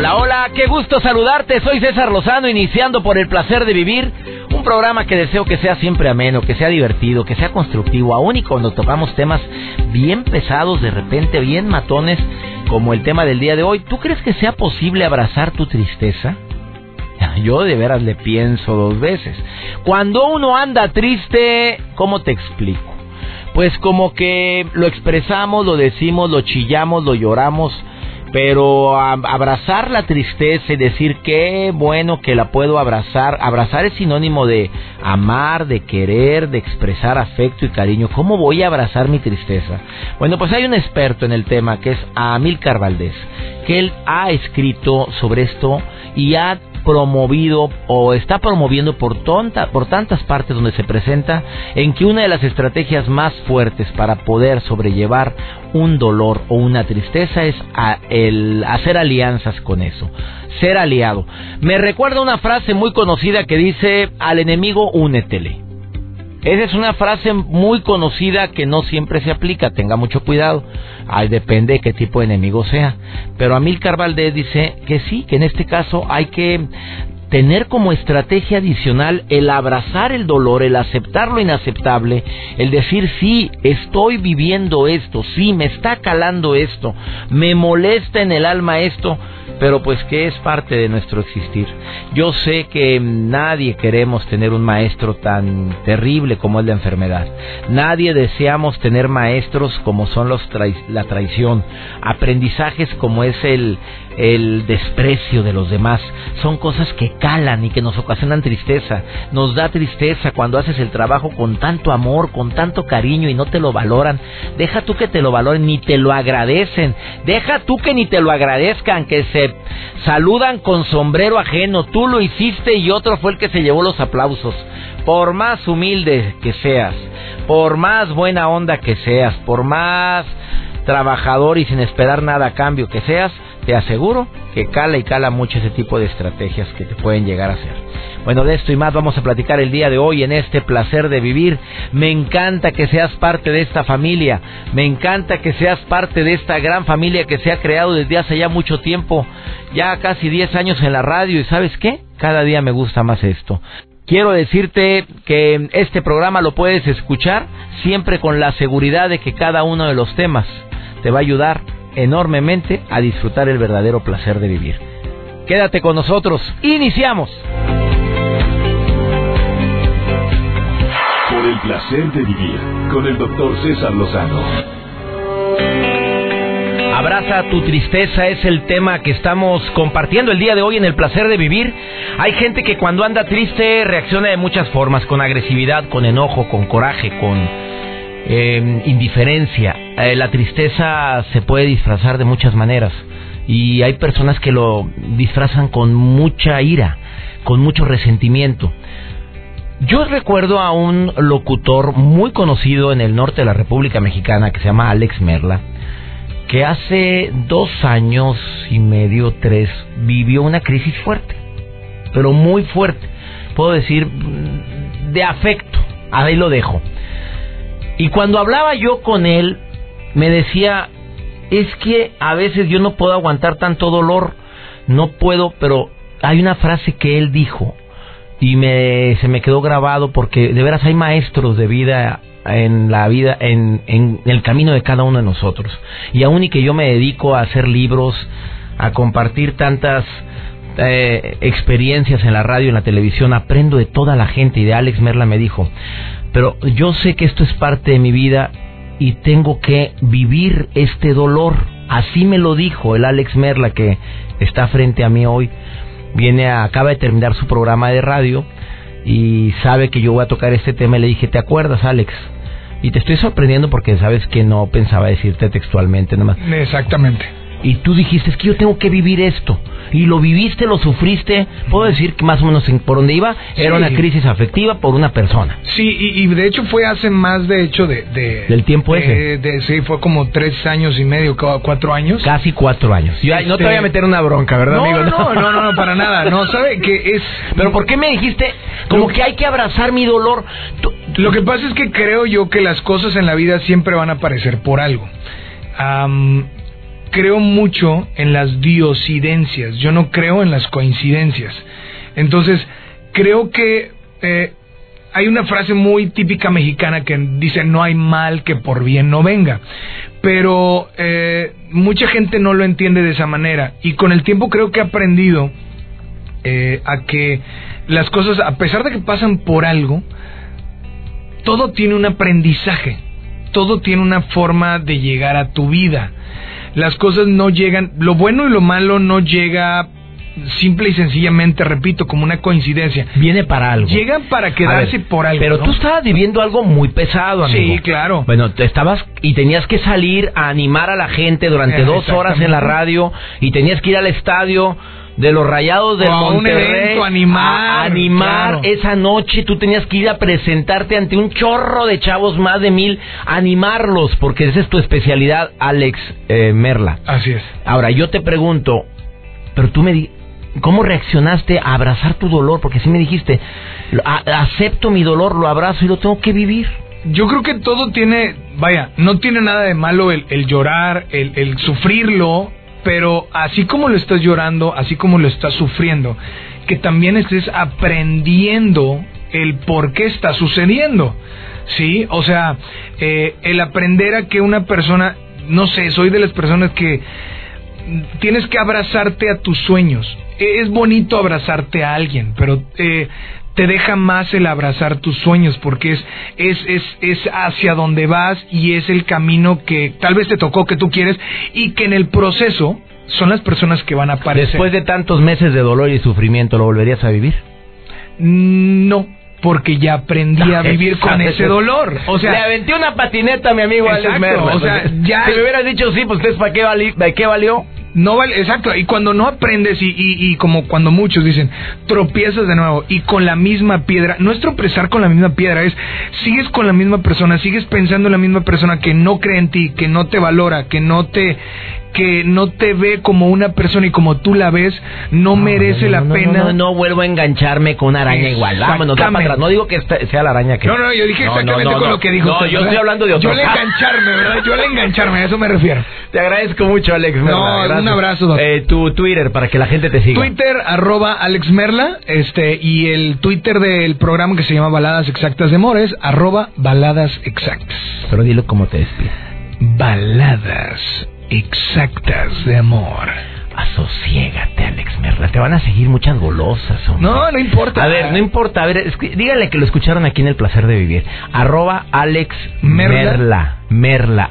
Hola, hola, qué gusto saludarte. Soy César Lozano, iniciando por el placer de vivir. Un programa que deseo que sea siempre ameno, que sea divertido, que sea constructivo, aún y cuando tocamos temas bien pesados, de repente bien matones, como el tema del día de hoy. ¿Tú crees que sea posible abrazar tu tristeza? Yo de veras le pienso dos veces. Cuando uno anda triste, ¿cómo te explico? Pues como que lo expresamos, lo decimos, lo chillamos, lo lloramos, pero abrazar la tristeza y decir qué bueno que la puedo abrazar, abrazar es sinónimo de amar, de querer, de expresar afecto y cariño. ¿Cómo voy a abrazar mi tristeza? Bueno, pues hay un experto en el tema que es Amilcar Valdés, que él ha escrito sobre esto y ha promovido o está promoviendo por, tonta, por tantas partes donde se presenta en que una de las estrategias más fuertes para poder sobrellevar un dolor o una tristeza es el hacer alianzas con eso, ser aliado. Me recuerda una frase muy conocida que dice al enemigo únetele. Esa es una frase muy conocida que no siempre se aplica, tenga mucho cuidado. Ahí depende de qué tipo de enemigo sea. Pero Amílcar Valdés dice que sí, que en este caso hay que tener como estrategia adicional el abrazar el dolor, el aceptar lo inaceptable, el decir sí, estoy viviendo esto, sí, me está calando esto, me molesta en el alma esto, pero pues que es parte de nuestro existir. Yo sé que nadie queremos tener un maestro tan terrible como es la enfermedad. Nadie deseamos tener maestros como son los la traición, aprendizajes como es el el desprecio de los demás. Son cosas que calan y que nos ocasionan tristeza. Nos da tristeza cuando haces el trabajo con tanto amor, con tanto cariño y no te lo valoran. Deja tú que te lo valoren, ni te lo agradecen. Deja tú que ni te lo agradezcan, que se saludan con sombrero ajeno. Tú lo hiciste y otro fue el que se llevó los aplausos. Por más humilde que seas, por más buena onda que seas, por más trabajador y sin esperar nada a cambio que seas, te aseguro que cala y cala mucho ese tipo de estrategias que te pueden llegar a hacer. Bueno, de esto y más vamos a platicar el día de hoy en este placer de vivir. Me encanta que seas parte de esta familia, me encanta que seas parte de esta gran familia que se ha creado desde hace ya mucho tiempo, ya casi 10 años en la radio y sabes qué, cada día me gusta más esto. Quiero decirte que este programa lo puedes escuchar siempre con la seguridad de que cada uno de los temas te va a ayudar enormemente a disfrutar el verdadero placer de vivir. Quédate con nosotros. Iniciamos. Por el placer de vivir con el doctor César Lozano. Abraza tu tristeza es el tema que estamos compartiendo el día de hoy en el placer de vivir. Hay gente que cuando anda triste reacciona de muchas formas, con agresividad, con enojo, con coraje, con eh, indiferencia. Eh, la tristeza se puede disfrazar de muchas maneras y hay personas que lo disfrazan con mucha ira, con mucho resentimiento. Yo recuerdo a un locutor muy conocido en el norte de la República Mexicana que se llama Alex Merla, que hace dos años y medio, tres, vivió una crisis fuerte, pero muy fuerte. Puedo decir, de afecto. Ahí lo dejo. Y cuando hablaba yo con él, me decía, es que a veces yo no puedo aguantar tanto dolor, no puedo, pero hay una frase que él dijo y me, se me quedó grabado porque de veras hay maestros de vida en la vida, en, en el camino de cada uno de nosotros. Y aún y que yo me dedico a hacer libros, a compartir tantas eh, experiencias en la radio en la televisión, aprendo de toda la gente y de Alex Merla me dijo, pero yo sé que esto es parte de mi vida y tengo que vivir este dolor. Así me lo dijo el Alex Merla que está frente a mí hoy. Viene acaba de terminar su programa de radio y sabe que yo voy a tocar este tema y le dije, "¿Te acuerdas, Alex? Y te estoy sorprendiendo porque sabes que no pensaba decirte textualmente nomás. Exactamente. Y tú dijiste, es que yo tengo que vivir esto. Y lo viviste, lo sufriste. Puedo decir que más o menos por donde iba era una crisis afectiva por una persona. Sí, y, de hecho fue hace más, de hecho, de... ¿Del tiempo ese? sí, fue como tres años y medio, cuatro años. Casi cuatro años. no te voy a este, meter una bronca, ¿verdad, no, amigo? No, no, no, no, para nada. No, ¿sabe que es... Pero ¿por qué me dijiste como que hay que abrazar mi dolor? Lo que pasa es que creo yo que las cosas en la vida siempre van a aparecer por algo creo mucho en las diosidencias, yo no creo en las coincidencias. Entonces, creo que eh, hay una frase muy típica mexicana que dice no hay mal que por bien no venga, pero eh, mucha gente no lo entiende de esa manera. Y con el tiempo creo que he aprendido eh, a que las cosas, a pesar de que pasan por algo, todo tiene un aprendizaje, todo tiene una forma de llegar a tu vida las cosas no llegan, lo bueno y lo malo no llega simple y sencillamente, repito, como una coincidencia. Viene para algo. Llegan para quedarse por algo. Pero tú estabas viviendo algo muy pesado, amigo. Sí, claro. Bueno, te estabas y tenías que salir a animar a la gente durante dos horas en la radio y tenías que ir al estadio de los Rayados del Monterrey un animar, animar esa noche tú tenías que ir a presentarte ante un chorro de chavos más de mil animarlos porque esa es tu especialidad Alex eh, Merla así es ahora yo te pregunto pero tú me di ¿Cómo reaccionaste a abrazar tu dolor? Porque si me dijiste, acepto mi dolor, lo abrazo y lo tengo que vivir. Yo creo que todo tiene, vaya, no tiene nada de malo el, llorar, el, el, sufrirlo, pero así como lo estás llorando, así como lo estás sufriendo, que también estés aprendiendo el por qué está sucediendo. ¿Sí? O sea, eh, el aprender a que una persona, no sé, soy de las personas que tienes que abrazarte a tus sueños. Es bonito abrazarte a alguien, pero eh, te deja más el abrazar tus sueños porque es, es, es, es hacia donde vas y es el camino que tal vez te tocó, que tú quieres y que en el proceso son las personas que van a aparecer. Después de tantos meses de dolor y sufrimiento, ¿lo volverías a vivir? No, porque ya aprendí a vivir con ese dolor. O sea, le aventé una patineta a mi amigo Alex O sea, ya... Si me hubieras dicho sí, pues ¿para qué, ¿para qué valió? No vale, exacto, y cuando no aprendes y, y, y, como cuando muchos dicen, tropiezas de nuevo y con la misma piedra, no es tropezar con la misma piedra, es sigues con la misma persona, sigues pensando en la misma persona que no cree en ti, que no te valora, que no te que no te ve como una persona y como tú la ves, no, merece la pena. No, no, vuelvo a engancharme con una araña igual. Vámonos, para atrás. No digo que sea la araña que. No, no, yo dije exactamente con lo que dijo. No, yo estoy hablando de otro. Yo le engancharme, ¿verdad? Yo le engancharme, a eso me refiero. Te agradezco mucho, Alex Merla. No, un abrazo, Eh, tu Twitter para que la gente te siga. Twitter, arroba Alex Merla, este, y el Twitter del programa que se llama Baladas Exactas de Amores, arroba Baladas Exactas. Pero dilo cómo te despides. Baladas exactas de amor. Asociégate, Alex Merla. Te van a seguir muchas golosas. No, no importa. A ver, no importa. A ver, dígale que lo escucharon aquí en El Placer de Vivir. Arroba Alex Merla. Merla.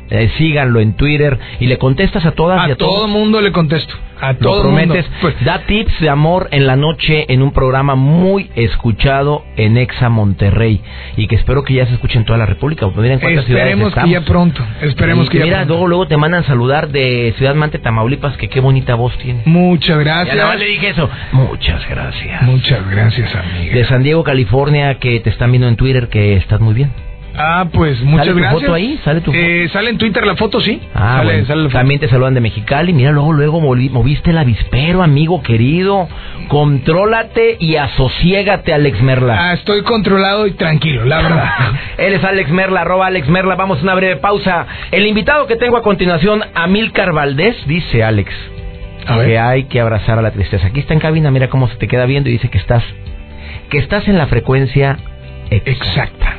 Eh, síganlo en Twitter y le contestas a todas a y a todo mundo le contesto. A todo prometes. Pues, da tips de amor en la noche en un programa muy escuchado en Exa Monterrey y que espero que ya se escuche en toda la República. Esperemos que ya pronto. Esperemos que, ya mira, luego luego te mandan saludar de Ciudad Mante, Tamaulipas, que qué bonita voz tiene. Muchas gracias. Ya le dije eso. Muchas gracias. Muchas gracias, amiga. De San Diego, California, que te están viendo en Twitter, que estás muy bien. Ah, pues muchas ¿Sale tu gracias. foto ahí? ¿Sale tu foto? Eh, sale en Twitter la foto, sí. Ah, sale, También te saludan de Mexicali. Mira, luego, luego moviste el avispero, amigo querido. Contrólate y asociégate, Alex Merla. Ah, estoy controlado y tranquilo, la verdad. Él es Alex Merla, arroba Alex Merla. Vamos a una breve pausa. El invitado que tengo a continuación, Amilcar Valdés, dice Alex. Que hay que abrazar a la tristeza. Aquí está en cabina, mira cómo se te queda viendo y dice que estás, que estás en la frecuencia exacta.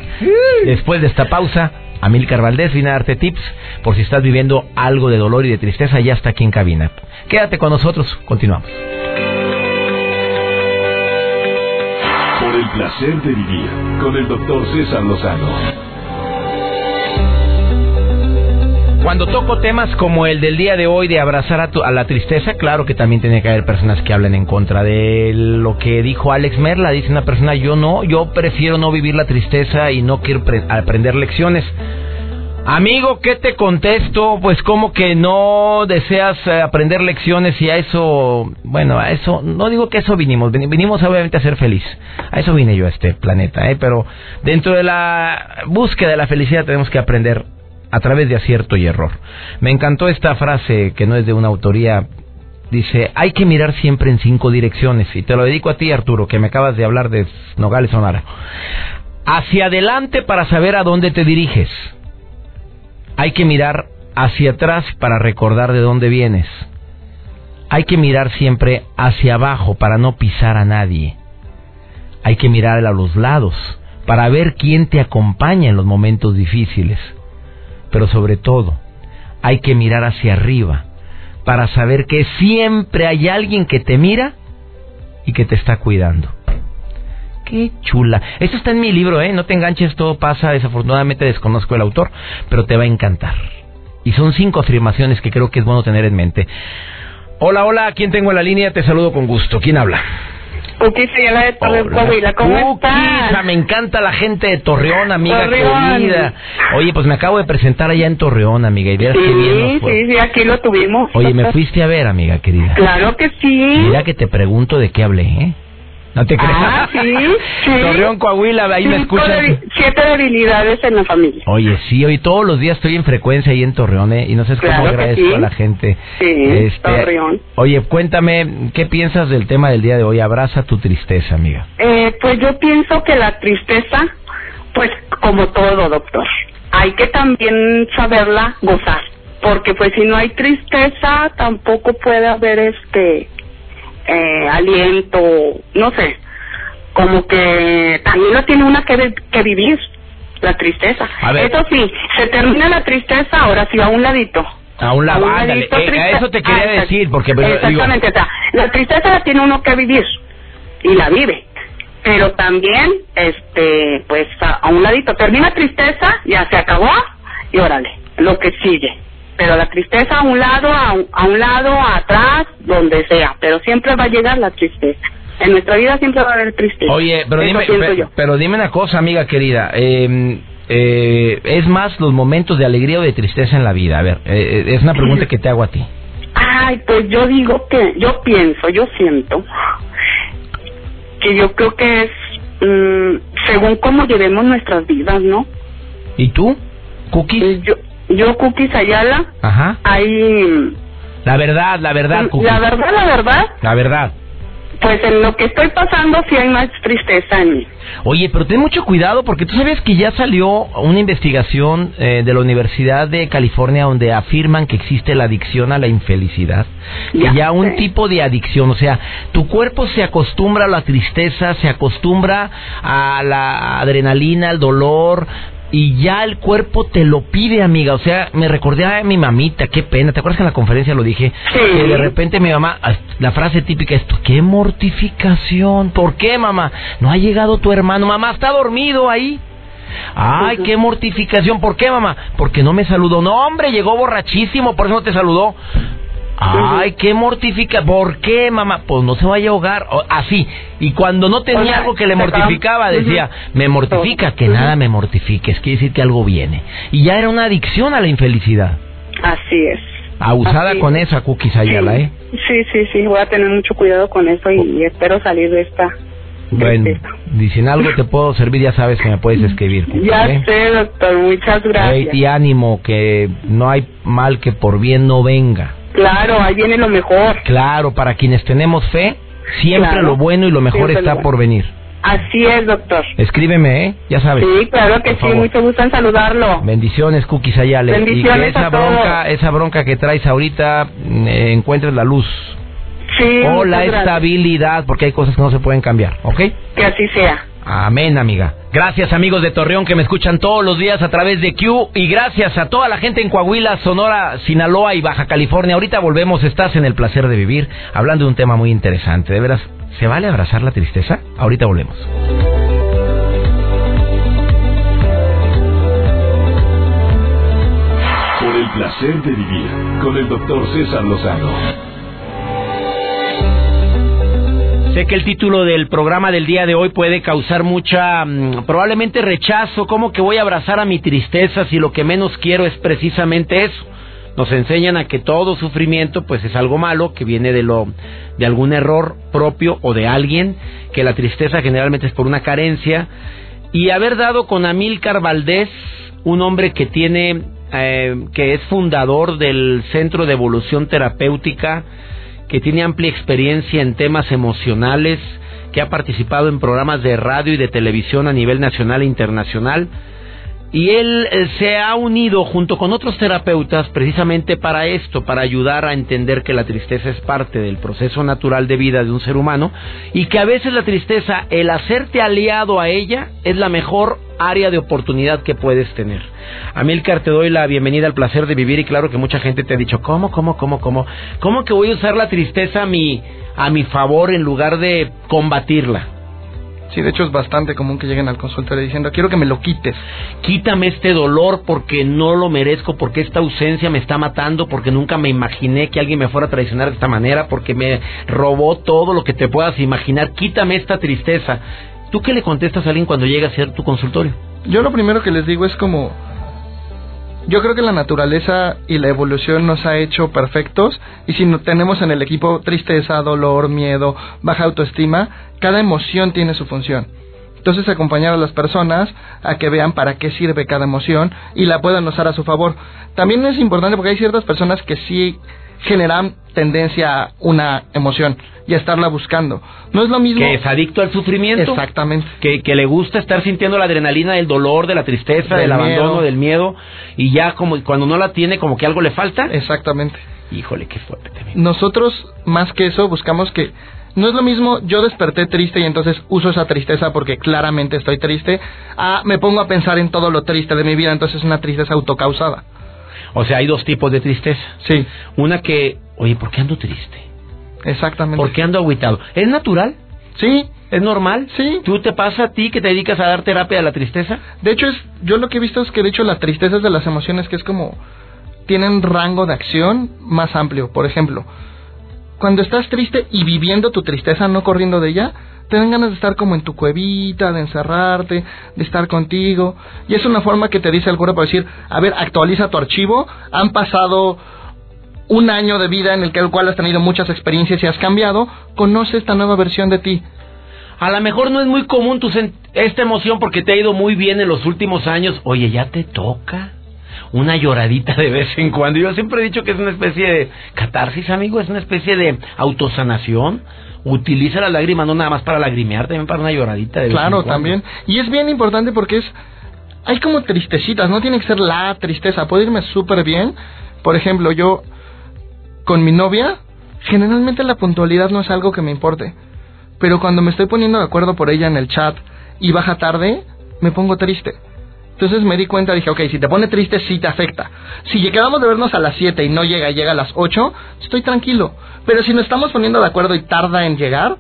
Después de esta pausa, Amilcar Valdés viene a darte tips por si estás viviendo algo de dolor y de tristeza, ya está aquí en cabina. Quédate con nosotros, continuamos. Por el placer de vivir con el doctor César Lozano. Cuando toco temas como el del día de hoy de abrazar a, la tristeza, claro que también tiene que haber personas que hablen en contra de lo que dijo Alex Merla. Dice una persona, yo no, yo prefiero no vivir la tristeza y no quiero aprender lecciones. Amigo, ¿qué te contesto? Pues como que no deseas eh, aprender lecciones y a eso, bueno, a eso, no digo que eso vinimos, vinimos obviamente a ser feliz. A eso vine yo a este planeta, ¿eh? Pero dentro de la búsqueda de la felicidad tenemos que aprender a través de acierto y error. Me encantó esta frase que no es de una autoría. Dice, hay que mirar siempre en cinco direcciones. Y te lo dedico a ti, Arturo, que me acabas de hablar de Nogales Sonara. Hacia adelante para saber a dónde te diriges hay que mirar hacia atrás para recordar de dónde vienes. Hay que mirar siempre hacia abajo para no pisar a nadie. Hay que mirar a los lados para ver quién te acompaña en los momentos difíciles. Pero sobre todo, hay que mirar hacia arriba para saber que siempre hay alguien que te mira y que te está cuidando. Qué chula. Esto está en mi libro, ¿eh? No te enganches, todo pasa. Desafortunadamente desconozco el autor, pero te va a encantar. Y son cinco afirmaciones que creo que es bueno tener en mente. Hola, hola, ¿quién tengo en la línea? Te saludo con gusto. ¿Quién habla? Cookie, la de Torreón, Coahuila. ¿Cómo estás? Me encanta la gente de Torreón, amiga querida. Oye, pues me acabo de presentar allá en Torreón, amiga. Y sí, bien sí, sí, aquí lo tuvimos. Oye, ¿me fuiste a ver, amiga querida? Claro que sí. Mira que te pregunto de qué hablé, ¿eh? No te creas. Ah, sí, sí. Torreón, Coahuila, ahí me escuchan. siete debilidades en la familia. Oye, sí, hoy todos los días estoy en frecuencia ahí en Torreón, ¿eh? Y no sé cómo agradezco a la gente. Sí, este, Torreón. Oye, cuéntame, ¿qué piensas del tema del día de hoy? Abraza tu tristeza, amiga. Eh, pues yo pienso que la tristeza, pues como todo, doctor, hay que también saberla gozar. Porque pues si no hay tristeza, tampoco puede haber este eh, aliento, no sé, como que también lo tiene una que, que vivir, la tristeza. Eso sí, se termina la tristeza, ahora sí, a un ladito. A un lado, eh, a eso te quería ah, decir, porque... Exactamente, la tristeza la tiene uno que vivir, y la vive, pero también, este, pues, a, un ladito, termina tristeza, ya se acabó, y órale, lo que sigue pero la tristeza a un lado, a un, lado, atrás, donde sea, pero siempre va a llegar la tristeza. En nuestra vida siempre va a haber tristeza. Oye, pero, dime, pero dime una cosa, amiga querida. Eh, eh, ¿Es más los momentos de alegría o de tristeza en la vida? A ver, eh, eh, es una pregunta que te hago a ti. Ay, pues yo digo que, yo pienso, yo siento que yo creo que es mm, según cómo llevemos nuestras vidas, ¿no? ¿Y tú? ¿Cookies? Yo, yo, Cookies Ayala, Ajá. ahí... La verdad, la verdad, Cookies. La verdad, la verdad. La verdad. Pues en lo que estoy pasando sí hay más tristeza en mí. Oye, pero ten mucho cuidado porque tú sabes que ya salió una investigación eh, de la Universidad de California donde afirman que existe la adicción a la infelicidad. Ya, ya un tipo de adicción, o sea, tu cuerpo se acostumbra a la tristeza, se acostumbra a la adrenalina, al dolor, y ya el cuerpo te lo pide, amiga. O sea, me recordé a mi mamita, qué pena. ¿Te acuerdas que en la conferencia lo dije? Sí. Que de repente mi mamá, la frase típica es, qué mortificación. ¿Por qué, mamá? No ha llegado tu hermano. Mamá, está dormido ahí. Ay, qué mortificación. ¿Por qué, mamá? Porque no me saludó. No, hombre, llegó borrachísimo, por eso no te saludó. Ay, qué mortifica. ¿Por qué, mamá? Pues no se vaya a ahogar. Así. Y cuando no tenía algo que le mortificaba, decía, me mortifica, que nada me mortifique. Es quiere decir que algo viene. Y ya era una adicción a la infelicidad. Así es. Abusada con esa Cookies Ayala, ¿eh? Sí, sí, sí. Voy a tener mucho cuidado con eso y, oh. espero salir de esta bueno, dicen algo te puedo servir, ya sabes que me puedes escribir. ya ¿eh? sé, doctor, muchas gracias. y ánimo, que no hay mal que por bien no venga. Claro, ahí viene lo mejor. Claro, para quienes tenemos fe, siempre lo bueno y lo mejor está por venir. Así es, doctor. Escríbeme, ¿eh? Ya sabes. Sí, claro que sí, mucho gusto en saludarlo. Bendiciones, Cookies Ayale. Bendiciones y que esa bronca, esa bronca que traes ahorita eh, encuentres la luz. Sí. O la estabilidad, porque hay cosas que no se pueden cambiar, ¿ok? Que así sea. Amén, amiga. Gracias, amigos de Torreón, que me escuchan todos los días a través de Q. Y gracias a toda la gente en Coahuila, Sonora, Sinaloa y Baja California. Ahorita volvemos, estás en el placer de vivir, hablando de un tema muy interesante. De veras, ¿se vale abrazar la tristeza? Ahorita volvemos. Por el placer de vivir, con el doctor César Lozano Sé que el título del programa del día de hoy puede causar mucha, mm, probablemente rechazo. ¿Cómo que voy a abrazar a mi tristeza si lo que menos quiero es precisamente eso? Nos enseñan a que todo sufrimiento pues es algo malo, que viene de lo de algún error propio o de alguien, que la tristeza generalmente es por una carencia y haber dado con Amílcar Valdés, un hombre que tiene eh, que es fundador del Centro de Evolución Terapéutica que tiene amplia experiencia en temas emocionales, que ha participado en programas de radio y de televisión a nivel nacional e internacional. Y él eh, se ha unido junto con otros terapeutas precisamente para esto, para ayudar a entender que la tristeza es parte del proceso natural de vida de un ser humano y que a veces la tristeza, el hacerte aliado a ella, es la mejor área de oportunidad que puedes tener. Amilcar, te doy la bienvenida al placer de vivir y claro que mucha gente te ha dicho, ¿cómo, cómo, cómo, cómo? ¿Cómo que voy a usar la tristeza a mi, a mi favor en lugar de combatirla? Sí, de hecho es bastante común que lleguen al consultorio diciendo, quiero que me lo quites. Quítame este dolor porque no lo merezco, porque esta ausencia me está matando, porque nunca me imaginé que alguien me fuera a traicionar de esta manera, porque me robó todo lo que te puedas imaginar. Quítame esta tristeza. ¿Tú qué le contestas a alguien cuando llega a ser tu consultorio? Yo lo primero que les digo es como, yo creo que la naturaleza y la evolución nos ha hecho perfectos y si no tenemos en el equipo tristeza, dolor, miedo, baja autoestima, cada emoción tiene su función. Entonces acompañar a las personas a que vean para qué sirve cada emoción y la puedan usar a su favor. También es importante porque hay ciertas personas que sí generan tendencia a una emoción y a estarla buscando. No es lo mismo. Que es adicto al sufrimiento. Exactamente. Que, que le gusta estar sintiendo la adrenalina del dolor, de la tristeza, del, abandono, del miedo. Y ya como cuando no la tiene, como que algo le falta. Exactamente. Híjole, qué fuerte. Nosotros, más que eso, buscamos que. No es lo mismo yo desperté triste y entonces uso esa tristeza porque claramente estoy triste, a me pongo a pensar en todo lo triste de mi vida, entonces es una tristeza autocausada. O sea, hay dos tipos de tristeza. Sí. Una que, oye, ¿por qué ando triste? Exactamente. ¿Por qué ando agüitado? ¿Es natural? Sí. ¿Es normal? Sí. ¿Tú te pasa a ti que te dedicas a dar terapia a la tristeza? De hecho, es, yo lo que he visto es que de hecho la tristeza es de las emociones que es como tienen rango de acción más amplio. Por ejemplo, cuando estás triste y viviendo tu tristeza, no corriendo de ella, te dan ganas de estar como en tu cuevita, de encerrarte, de estar contigo. Y es una forma que te dice el cura para decir, a ver, actualiza tu archivo. Han pasado un año de vida en el, cual has tenido muchas experiencias y has cambiado. Conoce esta nueva versión de ti. A lo mejor no es muy común tu esta emoción porque te ha ido muy bien en los últimos años. Oye, ya te toca una lloradita de vez en cuando. Yo siempre he dicho que es una especie de catarsis, amigo, es una especie de autosanación utiliza la lágrima no nada más para lagrimear, también para una lloradita. De claro, también. Y es bien importante porque es... Hay como tristecitas, no tiene que ser la tristeza, puede irme súper bien. Por ejemplo, yo con mi novia, generalmente la puntualidad no es algo que me importe. Pero cuando me estoy poniendo de acuerdo por ella en el chat y baja tarde, me pongo triste. Entonces me di cuenta, dije, ok, si te pone triste, sí te afecta. Si llegamos de vernos a las 7 y no llega y llega a las 8, estoy tranquilo. Pero si nos estamos poniendo de acuerdo y tarda en llegar,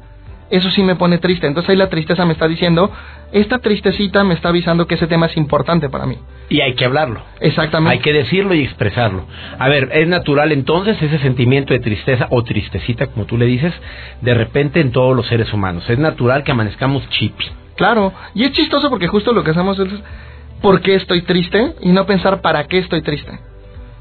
eso sí me pone triste. Entonces ahí la tristeza me está diciendo, esta tristecita me está avisando que ese tema es importante para mí. Y hay que hablarlo. Exactamente. Hay que decirlo y expresarlo. A ver, es natural entonces ese sentimiento de tristeza o tristecita, como tú le dices, de repente en todos los seres humanos. Es natural que amanezcamos chipi. Claro, y es chistoso porque justo lo que hacemos es por qué estoy triste y no pensar para qué estoy triste.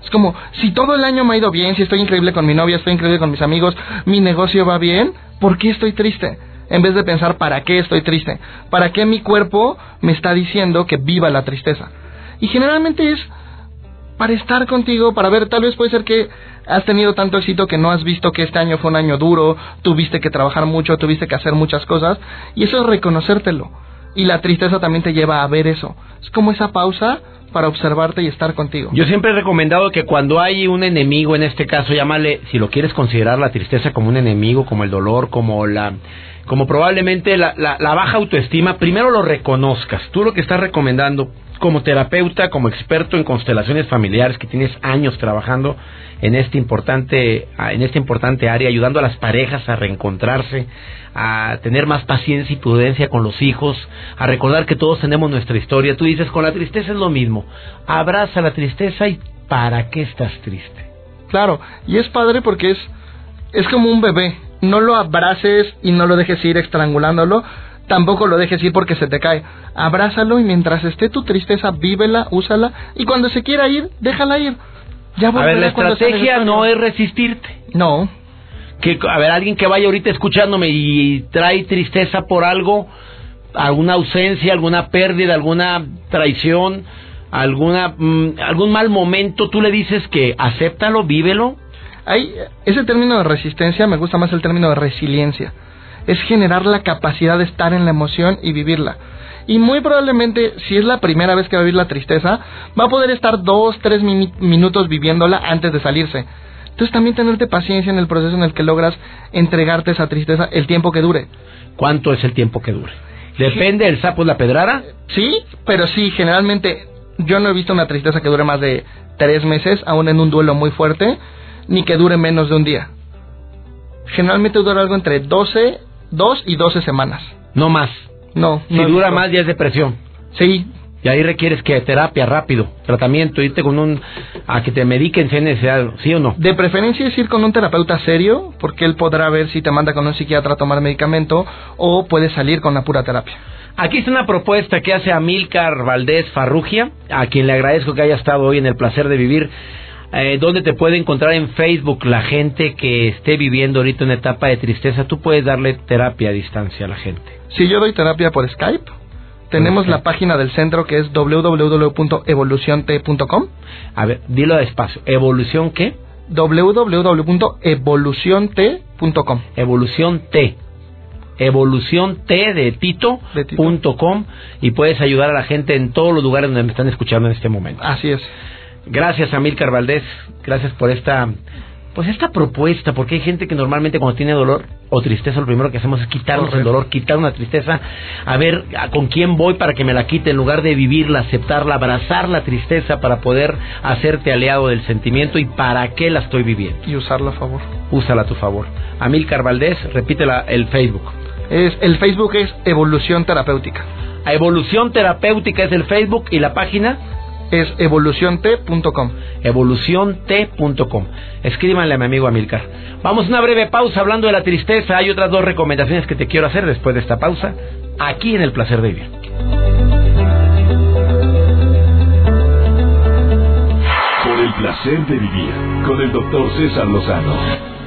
Es como, si todo el año me ha ido bien, si estoy increíble con mi novia, estoy increíble con mis amigos, mi negocio va bien, ¿por qué estoy triste? En vez de pensar para qué estoy triste, para qué mi cuerpo me está diciendo que viva la tristeza. Y generalmente es para estar contigo, para ver, tal vez puede ser que has tenido tanto éxito que no has visto que este año fue un año duro, tuviste que trabajar mucho, tuviste que hacer muchas cosas, y eso es reconocértelo y la tristeza también te lleva a ver eso. Es como esa pausa para observarte y estar contigo. Yo siempre he recomendado que cuando hay un enemigo, en este caso, llámale, si lo quieres considerar la tristeza como un enemigo, como el dolor, como la como probablemente la, la, la baja autoestima, primero lo reconozcas. Tú lo que estás recomendando como terapeuta, como experto en constelaciones familiares, que tienes años trabajando en este importante, en esta importante área, ayudando a las parejas a reencontrarse, a tener más paciencia y prudencia con los hijos, a recordar que todos tenemos nuestra historia. Tú dices, con la tristeza es lo mismo. Abraza la tristeza y ¿para qué estás triste? Claro, y es padre porque es es como un bebé. No lo abraces y no lo dejes ir estrangulándolo. Tampoco lo dejes ir porque se te cae. Abrázalo y mientras esté tu tristeza, vívela, úsala. Y cuando se quiera ir, déjala ir. Ya a ver, la estrategia no es resistirte. No. Que, a ver, alguien que vaya ahorita escuchándome y trae tristeza por algo, alguna ausencia, alguna pérdida, alguna traición, alguna mm, algún mal momento, tú le dices que acéptalo, vívelo. Hay ese término de resistencia me gusta más el término de resiliencia. Es generar la capacidad de estar en la emoción y vivirla. Y muy probablemente, si es la primera vez que va a vivir la tristeza, va a poder estar dos, tres minutos viviéndola antes de salirse. Entonces también tenerte paciencia en el proceso en el que logras entregarte esa tristeza el tiempo que dure. ¿Cuánto es el tiempo que dure? ¿Depende el sapo de la pedrada? Sí, pero sí, generalmente yo no he visto una tristeza que dure más de tres meses, aún en un duelo muy fuerte, ni que dure menos de un día. Generalmente dura algo entre 12, 2 y 12 semanas. No más. No. Si dura más ya es depresión. Sí. Y ahí requieres que terapia rápido, tratamiento, irte con un a que te mediquen si necesario, ¿sí o no? De preferencia es ir con un terapeuta serio, porque él podrá ver si te manda con un psiquiatra a tomar medicamento o puedes salir con la pura terapia. Aquí está una propuesta que hace Amílcar Valdés Farrugia, a quien le agradezco que haya estado hoy en el placer de vivir. Eh, ¿Dónde te puede encontrar en Facebook la gente que esté viviendo ahorita una etapa de tristeza? Tú puedes darle terapia a distancia a la gente. Sí, yo doy terapia por Skype. Tenemos la página del centro que es www.evolucionte.com. A ver, dilo despacio. ¿Evolución qué? www.evolucionte.com. Evolución T evolución T de Tito.com y puedes ayudar a la gente en todos los lugares donde me están escuchando en este momento. Así es. Gracias, Amílcar Valdés. Gracias por esta pues esta propuesta, porque hay gente que normalmente cuando tiene dolor o tristeza lo primero que hacemos es quitarnos el dolor, quitar una tristeza, a ver con quién voy para que me la quite en lugar de vivirla, aceptarla, abrazar la tristeza para poder hacerte aliado del sentimiento y para qué la estoy viviendo. Y usarla a favor. Úsala a tu favor. Amílcar Valdés, repítela el Facebook. Es, el Facebook es Evolución Terapéutica. A Evolución Terapéutica es el Facebook y la página es evoluciont.com. Evoluciont.com. Escríbanle a mi amigo Amilcar. Vamos a una breve pausa hablando de la tristeza. Hay otras dos recomendaciones que te quiero hacer después de esta pausa, aquí en El Placer de Vivir. Por el placer de vivir, con el doctor César Lozano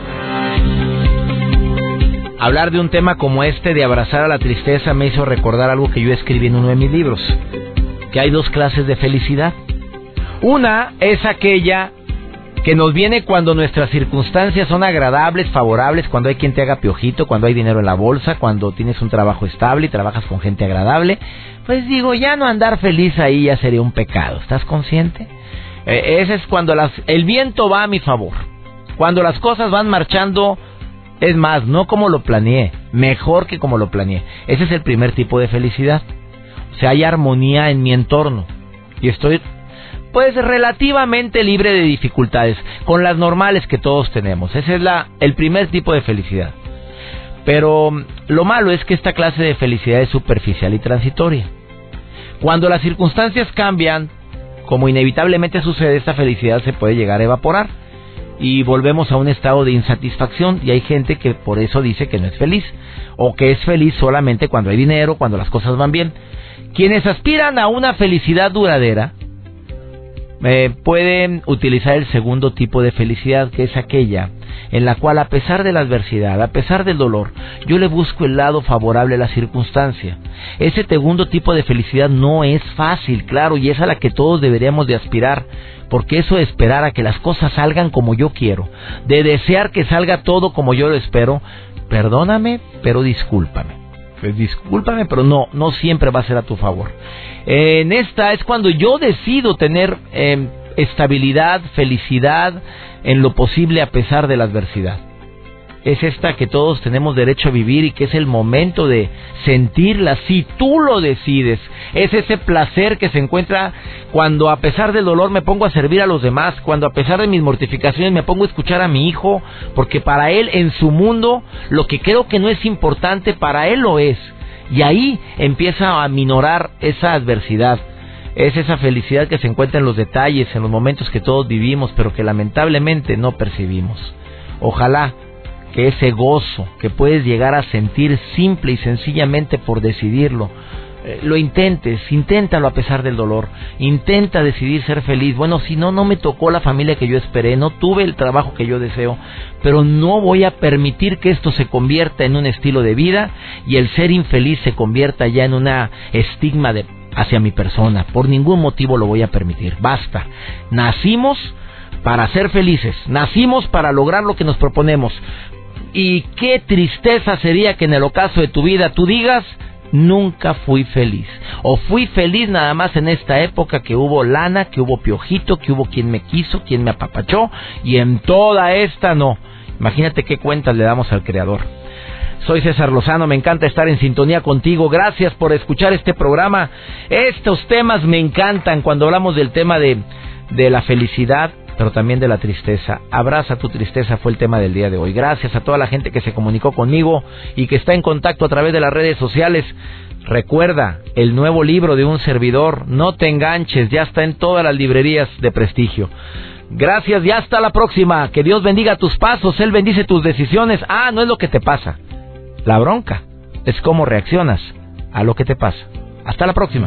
hablar de un tema como este de abrazar a la tristeza me hizo recordar algo que yo escribí en uno de mis libros, que hay dos clases de felicidad. Una es aquella que nos viene cuando nuestras circunstancias son agradables, favorables, cuando hay quien te haga piojito, cuando hay dinero en la bolsa, cuando tienes un trabajo estable y trabajas con gente agradable. Pues digo, ya no andar feliz ahí ya sería un pecado. ¿Estás consciente? Eh, ese es cuando las, el viento va a mi favor. Cuando las cosas van marchando es más, no como lo planeé, mejor que como lo planeé. Ese es el primer tipo de felicidad. Sea, hay armonía en mi entorno. Y estoy, pues, relativamente libre de dificultades, con las normales que todos tenemos. Ese es la, el primer tipo de felicidad. Pero lo malo es que esta clase de felicidad es superficial y transitoria. Cuando las circunstancias cambian, como inevitablemente sucede, esta felicidad se puede llegar a evaporar y volvemos a un estado de insatisfacción y hay gente que por eso dice que no es feliz o que es feliz solamente cuando hay dinero, cuando las cosas van bien. Quienes aspiran a una felicidad duradera eh, pueden utilizar el segundo tipo de felicidad que es aquella en la cual a pesar de la adversidad, a pesar del dolor, yo le busco el lado favorable a la circunstancia. Ese segundo tipo de felicidad no es fácil, claro, y es a la que todos deberíamos de aspirar, porque eso de esperar a que las cosas salgan como yo quiero, de desear que salga todo como yo lo espero, perdóname, pero discúlpame. Discúlpame, pero no, no siempre va a ser a tu favor. En esta es cuando yo decido tener em, estabilidad, felicidad en lo posible a pesar de la adversidad es esta que todos tenemos derecho a vivir y que es el momento de sentirla si tú lo decides. Es ese placer que se encuentra cuando a pesar del dolor me pongo a servir a los demás, cuando a pesar de mis mortificaciones me pongo a escuchar a mi hijo, porque para él en su mundo lo que creo que no es importante, para él lo es. Y ahí empieza a minorar esa adversidad. Es esa felicidad que se encuentra en los detalles, en los momentos que todos vivimos, pero que lamentablemente no percibimos. Ojalá que ese gozo que puedes llegar a sentir simple y sencillamente por decidirlo, eh, lo intentes, inténtalo a pesar del dolor, intenta decidir ser feliz. Bueno, si no, no me tocó la familia que yo esperé, no tuve el trabajo que yo deseo, pero no voy a permitir que esto se convierta en un estilo de vida y el ser infeliz se convierta ya en una estigma de hacia mi persona. Por ningún motivo lo voy a permitir. Basta. Nacimos para ser felices, nacimos para lograr lo que nos proponemos. Y qué tristeza sería que en el ocaso de tu vida tú digas, nunca fui feliz. O fui feliz nada más en esta época que hubo lana, que hubo piojito, que hubo quien me quiso, quien me apapachó, y en toda esta no. Imagínate qué cuentas le damos al Creador. Soy César Lozano, me encanta estar en sintonía contigo. Gracias por escuchar este programa. Estos temas me encantan cuando hablamos del tema de, de la felicidad, pero también de la tristeza. Abraza tu tristeza fue el tema del día de hoy. Gracias a toda la gente que se comunicó conmigo y que está en contacto a través de las redes sociales. Recuerda, el nuevo libro de un servidor, no te enganches, ya está en todas las librerías de prestigio. Gracias y hasta la próxima. Que Dios bendiga tus pasos, Él bendice tus decisiones. Ah, no es lo que te pasa. La bronca es cómo reaccionas a lo que te pasa. Hasta la próxima.